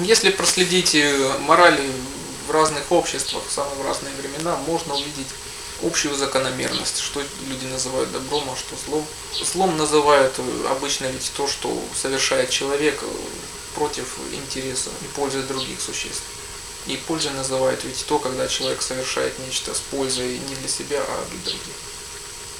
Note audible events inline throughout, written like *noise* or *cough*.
Если проследить э, морали в разных обществах, в самые разные времена, можно увидеть общую закономерность, что люди называют добром, а что злом. Злом называют э, обычно ведь то, что совершает человек э, против интереса и пользы других существ. И пользой называют ведь то, когда человек совершает нечто с пользой не для себя, а для других.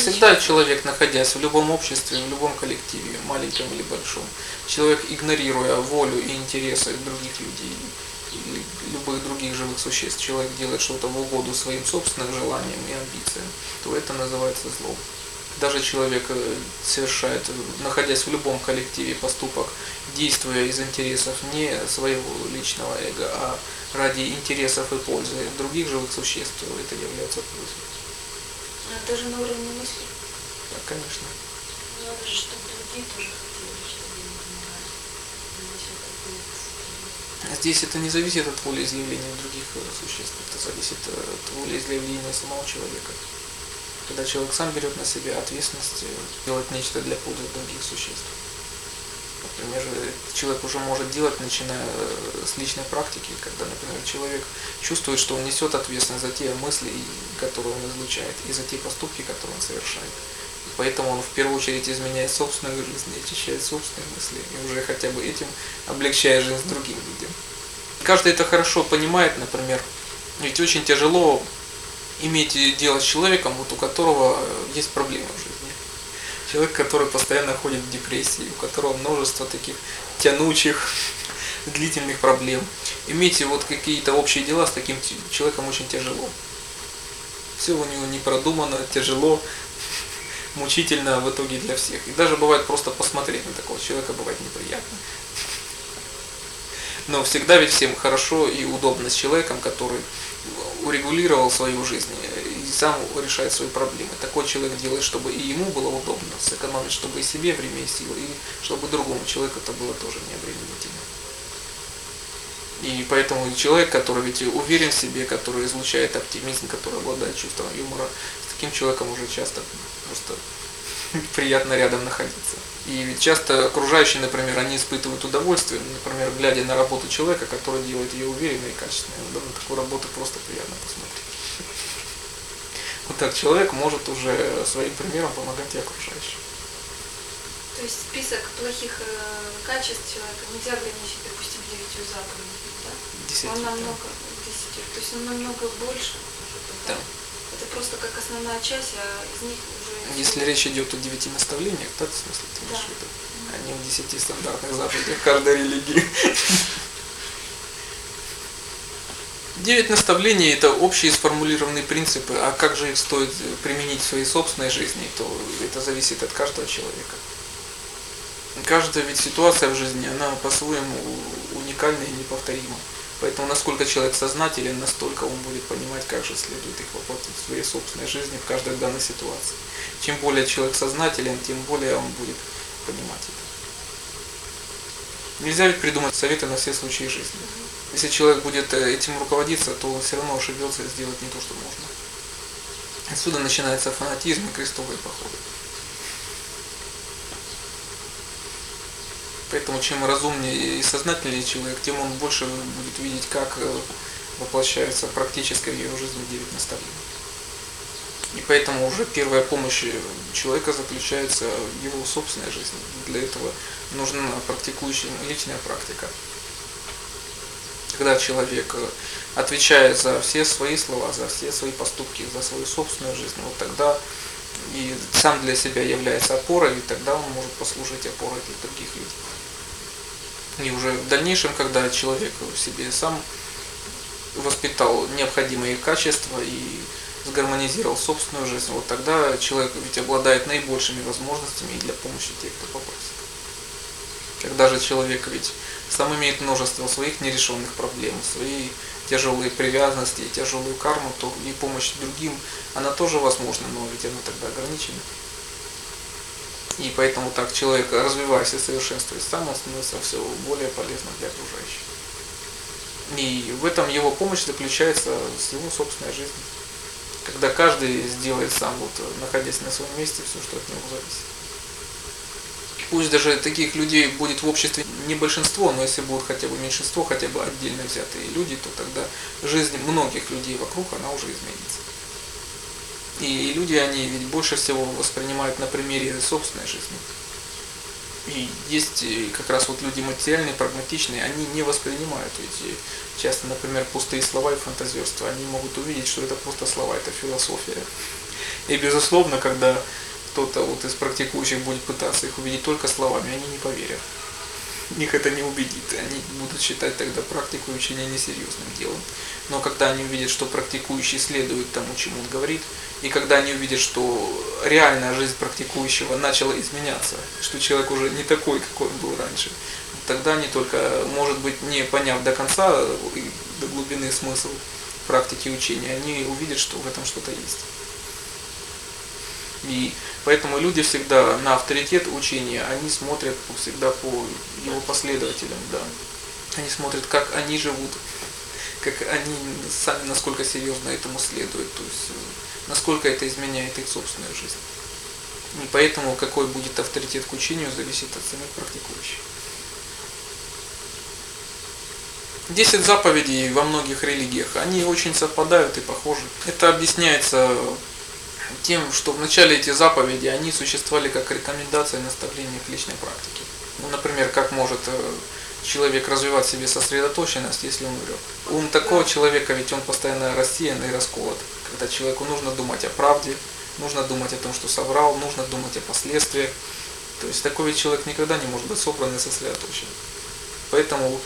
Всегда человек, находясь в любом обществе, в любом коллективе, маленьком или большом, человек, игнорируя волю и интересы других людей, любых других живых существ, человек делает что-то в угоду своим собственным желаниям и амбициям, то это называется злом. Даже человек э, совершает, находясь в любом коллективе, поступок, действуя из интересов не своего личного эго, а ради интересов и пользы других живых существ, то это является пользой. Но это же на уровне мысли. Да, конечно. Надо же, чтобы другие тоже хотели, чтобы им помогали. Иначе это будет... Здесь это не зависит от воли изъявления других э, существ, это зависит э, от воли изъявления самого человека. Когда человек сам берет на себя ответственность э, делать нечто для пользы других существ. Например, человек уже может делать, начиная с личной практики, когда, например, человек чувствует, что он несет ответственность за те мысли, которые он излучает, и за те поступки, которые он совершает. И поэтому он в первую очередь изменяет собственную жизнь, очищает собственные мысли, и уже хотя бы этим облегчая жизнь другим людям. Каждый это хорошо понимает, например, ведь очень тяжело иметь дело с человеком, вот у которого есть проблемы жизни. Человек, который постоянно ходит в депрессии, у которого множество таких тянучих, длительных проблем. Иметь вот какие-то общие дела с таким человеком очень тяжело. Все у него не продумано, тяжело, мучительно в итоге для всех. И даже бывает просто посмотреть на такого человека бывает неприятно. Но всегда ведь всем хорошо и удобно с человеком, который урегулировал свою жизнь сам решает свои проблемы. Такой человек делает, чтобы и ему было удобно сэкономить, чтобы и себе время и силы, и чтобы другому человеку это было тоже необременительно. И поэтому человек, который ведь уверен в себе, который излучает оптимизм, который обладает чувством юмора, с таким человеком уже часто просто *laughs* приятно рядом находиться. И ведь часто окружающие, например, они испытывают удовольствие, например, глядя на работу человека, который делает ее уверенно и качественно. На такую работу просто приятно посмотреть. Вот так человек может уже своим примером помогать и окружающим. То есть список плохих э, качеств человека нельзя ограничить, допустим, девятью заповедями, да? Десятью, Он да. намного, десятью, то есть он намного больше. Да. Это просто как основная часть, а из них уже... Если речь идет о девяти наставлениях, так в смысле ты имеешь в Да. виду? А не о десяти стандартных заповедях каждой религии. *laughs* Девять наставлений – это общие сформулированные принципы, а как же их стоит применить в своей собственной жизни, то это зависит от каждого человека. Каждая ведь ситуация в жизни, она по-своему уникальна и неповторима. Поэтому насколько человек сознателен, настолько он будет понимать, как же следует их воплотить в своей собственной жизни в каждой данной ситуации. Чем более человек сознателен, тем более он будет понимать это. Нельзя ведь придумать советы на все случаи жизни. Если человек будет э, этим руководиться, то он все равно ошибется и сделать не то, что можно. Отсюда начинается фанатизм и крестовые походы. Поэтому чем разумнее и сознательнее человек, тем он больше будет видеть, как э, воплощается практически в его жизни девять наставлений. И поэтому уже первая помощь человека заключается в его собственной жизни. Для этого нужна практикующая личная практика. Когда человек э, отвечает за все свои слова, за все свои поступки, за свою собственную жизнь, вот тогда и сам для себя является опорой, и тогда он может послужить опорой для других людей. И уже в дальнейшем, когда человек в себе сам воспитал необходимые качества и сгармонизировал собственную жизнь, вот тогда человек ведь обладает наибольшими возможностями для помощи тех, кто попросит. Когда же человек ведь сам имеет множество своих нерешенных проблем, свои тяжелые привязанности, тяжелую карму, то и помощь другим, она тоже возможна, но ведь она тогда ограничена. И поэтому так человек, развиваясь и совершенствуясь сам, он становится все более полезным для окружающих. И в этом его помощь заключается с его собственной жизнью. Когда каждый сделает сам, вот, находясь на своем месте, все, что от него зависит. Пусть даже таких людей будет в обществе не большинство, но если будут хотя бы меньшинство, хотя бы отдельно взятые люди, то тогда жизнь многих людей вокруг, она уже изменится. И люди, они ведь больше всего воспринимают на примере собственной жизни. И есть э, как раз вот люди материальные, прагматичные, они не воспринимают эти часто, например, пустые слова и фантазерство. Они могут увидеть, что это просто слова, это философия. И безусловно, когда кто-то вот из практикующих будет пытаться их увидеть только словами, они не поверят. Их это не убедит, они будут считать тогда практику и учение несерьезным делом. Но когда они увидят, что практикующий следует тому, чему он говорит, и когда они увидят, что реальная жизнь практикующего начала изменяться, что человек уже не такой, какой он был раньше, тогда они только, может быть, не поняв до конца до глубины смысл практики учения, они увидят, что в этом что-то есть. И поэтому люди всегда на авторитет учения, они смотрят всегда по его последователям, да. Они смотрят, как они живут, как они сами, насколько серьезно этому следуют, то есть насколько это изменяет их собственную жизнь. И поэтому какой будет авторитет к учению, зависит от самих практикующих. Десять заповедей во многих религиях, они очень совпадают и похожи. Это объясняется тем, что вначале эти заповеди, они существовали как рекомендация и наставления к личной практике. Ну, например, как может э, человек развивать себе сосредоточенность, если он врет. Ум такого человека, ведь он постоянно рассеян и расколот. Когда человеку нужно думать о правде, нужно думать о том, что соврал, нужно думать о последствиях. То есть такой ведь человек никогда не может быть собран и сосредоточен. Поэтому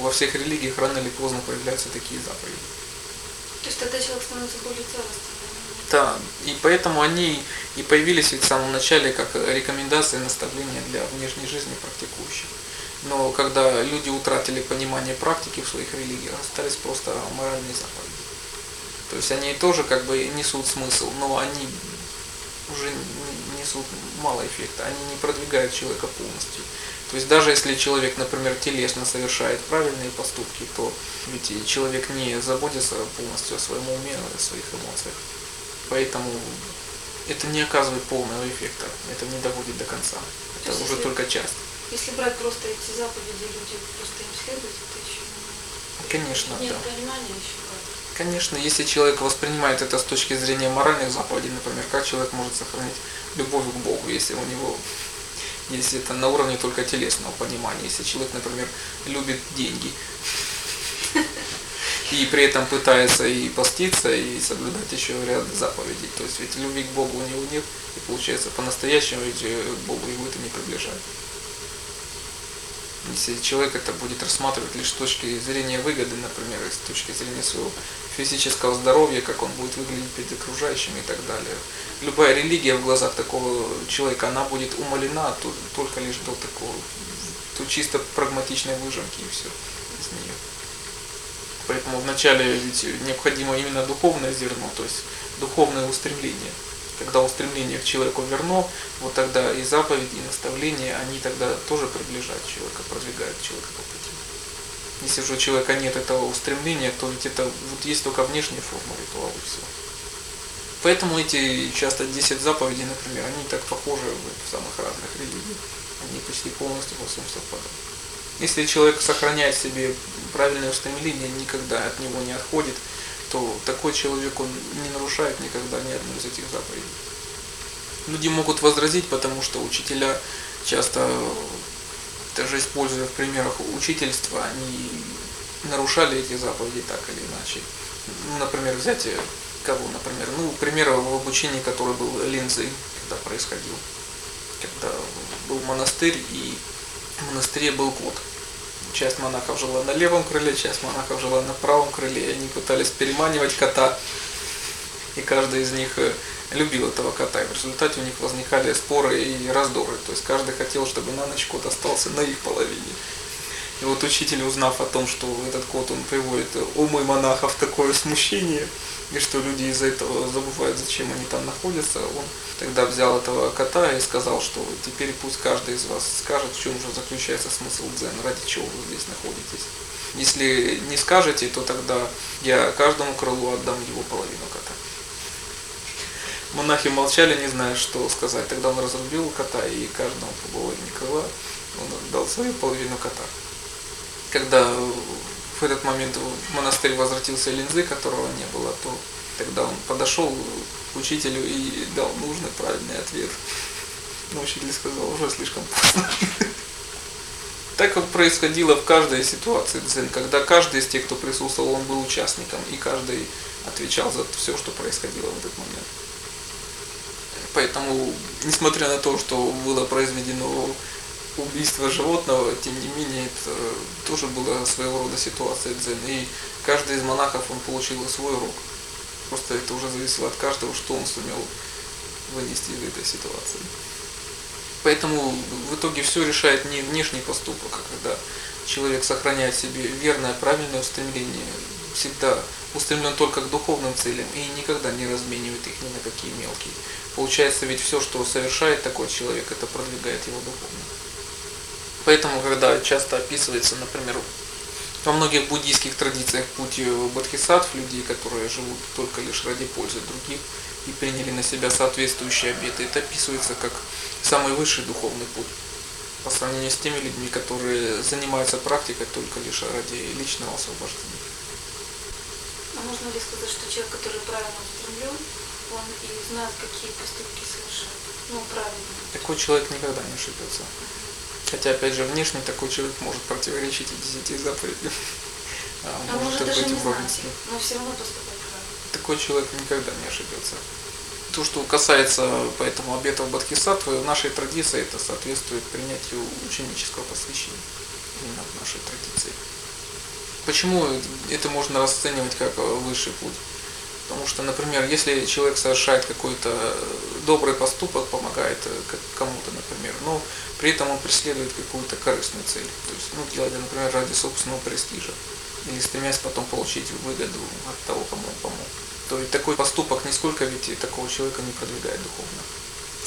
во всех религиях рано или поздно появляются такие заповеди. То есть тогда человек становится более целостным. Да, и поэтому они и появились ведь в самом начале как рекомендации и наставления для внешней жизни практикующих. Но когда люди утратили понимание практики в своих религиях, остались просто моральные заповеди. То есть они тоже как бы несут смысл, но они уже несут мало эффекта, они не продвигают человека полностью. То есть даже если человек, например, телесно совершает правильные поступки, то ведь человек не заботится полностью о своем уме, о своих эмоциях. Поэтому это не оказывает полного эффекта, это не доводит до конца. Это есть, уже если, только часть. Если брать просто эти заповеди, люди просто им следуют, это еще Конечно, нет да. понимания еще как. Конечно, если человек воспринимает это с точки зрения моральных заповедей, например, как человек может сохранить любовь к Богу, если у него если это на уровне только телесного понимания, если человек, например, любит деньги, и при этом пытается и поститься, и соблюдать еще ряд заповедей. То есть ведь любви к Богу у него нет, и получается по-настоящему ведь э, к Богу его это не приближает. Если человек это будет рассматривать лишь с точки зрения выгоды, например, с точки зрения своего физического здоровья, как он будет выглядеть перед окружающими и так далее. Любая религия в глазах такого человека, она будет умалена только лишь до такого, до чисто прагматичной выжимки и все из нее. Поэтому вначале ведь необходимо именно духовное зерно, то есть духовное устремление. Когда устремление к человеку верно, вот тогда и заповеди, и наставления, они тогда тоже приближают человека, продвигают человека по пути. Если же у человека нет этого устремления, то ведь это вот есть только внешняя форма ритуала и все. Поэтому эти часто 10 заповедей, например, они так похожи в самых разных религиях. Они почти полностью во всем совпадают. Если человек сохраняет себе правильное устремление, никогда от него не отходит, то такой человек, он не нарушает никогда ни одну из этих заповедей. Люди могут возразить, потому что учителя часто, даже используя в примерах учительства, они нарушали эти заповеди так или иначе. Ну, например, взять кого, например, ну, пример в обучении, который был линзой, когда происходил, когда был монастырь и в монастыре был кот. Часть монахов жила на левом крыле, часть монахов жила на правом крыле. И они пытались переманивать кота. И каждый из них э, любил этого кота. И в результате у них возникали споры и раздоры. То есть каждый хотел, чтобы на ночь кот остался на их половине. И вот учитель, узнав о том, что этот кот, он приводит умы монахов в такое смущение, и что люди из-за этого забывают, зачем они там находятся, он тогда взял этого кота и сказал, что теперь пусть каждый из вас скажет, в чем же заключается смысл дзен, ради чего вы здесь находитесь. Если не скажете, то тогда я каждому крылу отдам его половину кота. Монахи молчали, не зная, что сказать. Тогда он разрубил кота и каждому по половине крыла он отдал свою половину кота. Когда в этот момент в монастырь возвратился Линзы, которого не было, то тогда он подошел к учителю и дал нужный правильный ответ. Но учитель сказал, уже слишком поздно. *laughs* Так как происходило в каждой ситуации дзен, когда каждый из тех, кто присутствовал, он был участником, и каждый отвечал за все, что происходило в этот момент. Поэтому, несмотря на то, что было произведено убийство животного, тем не менее, это тоже была своего рода ситуация дзен. И каждый из монахов, он получил свой урок. Просто это уже зависело от каждого, что он сумел вынести из этой ситуации. Поэтому в итоге все решает не внешний поступок, а когда человек сохраняет себе верное, правильное устремление, всегда устремлен только к духовным целям и никогда не разменивает их ни на какие мелкие. Получается, ведь все, что совершает такой человек, это продвигает его духовно. Поэтому, когда часто описывается, например, во многих буддийских традициях путь бодхисаттв, людей, которые живут только лишь ради пользы других и приняли на себя соответствующие обеты, это описывается как самый высший духовный путь по сравнению с теми людьми, которые занимаются практикой только лишь ради личного освобождения. А можно ли сказать, что человек, который правильно устремлен, он и знает, какие поступки совершает? Ну, правильно. Такой человек никогда не ошибется. Хотя, опять же, внешне такой человек может противоречить и десяти заповедям. *laughs* А, а может, даже не вроде знать, но все равно поступать. Такой человек никогда не ошибется. То, что касается поэтому обетов Бодхисаттвы, в нашей традиции это соответствует принятию ученического посвящения. Именно в нашей традиции. Почему это можно расценивать как высший путь? Потому что, например, если человек совершает какой-то добрый поступок, помогает кому-то, например, но при этом он преследует какую-то корыстную цель, то есть, ну, делает, например, ради собственного престижа, или стремясь потом получить выгоду от того, кому он помог, то и такой поступок нисколько ведь такого человека не продвигает духовно.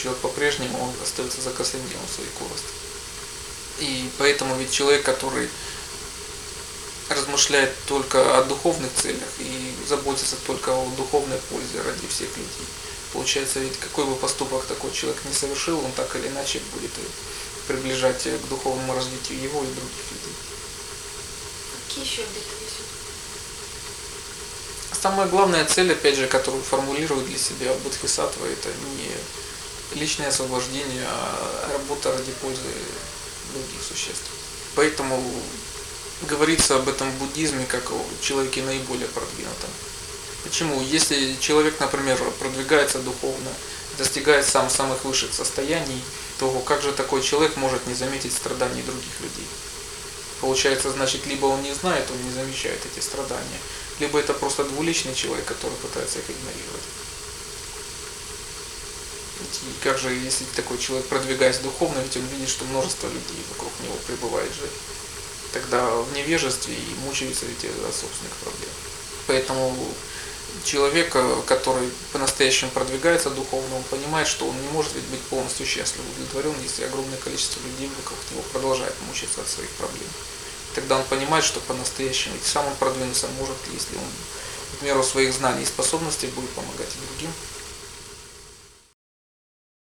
Человек по-прежнему он остается закосленелым в своей корости. И поэтому ведь человек, который размышляет только о духовных целях и заботится только о духовной пользе ради всех людей. Получается, ведь какой бы поступок такой человек не совершил, он так или иначе будет приближать к духовному развитию его и других людей. Какие еще обеты Самая главная цель, опять же, которую формулирует для себя Бодхисаттва, это не личное освобождение, а работа ради пользы других существ. Поэтому говорится об этом в буддизме как о человеке наиболее продвинутом. Почему? Если человек, например, продвигается духовно, достигает сам самых высших состояний, то как же такой человек может не заметить страданий других людей? Получается, значит, либо он не знает, он не замечает эти страдания, либо это просто двуличный человек, который пытается их игнорировать. И как же, если такой человек, продвигаясь духовно, ведь он видит, что множество людей вокруг него пребывает же тогда в невежестве и мучаются ведь от собственных проблем. Поэтому человек, который по-настоящему продвигается духовно, он понимает, что он не может ведь быть полностью счастлив, удовлетворен, если огромное количество людей вокруг него продолжает мучиться от своих проблем. Тогда он понимает, что по-настоящему, сам он продвинуться может, если он в меру своих знаний и способностей будет помогать и другим.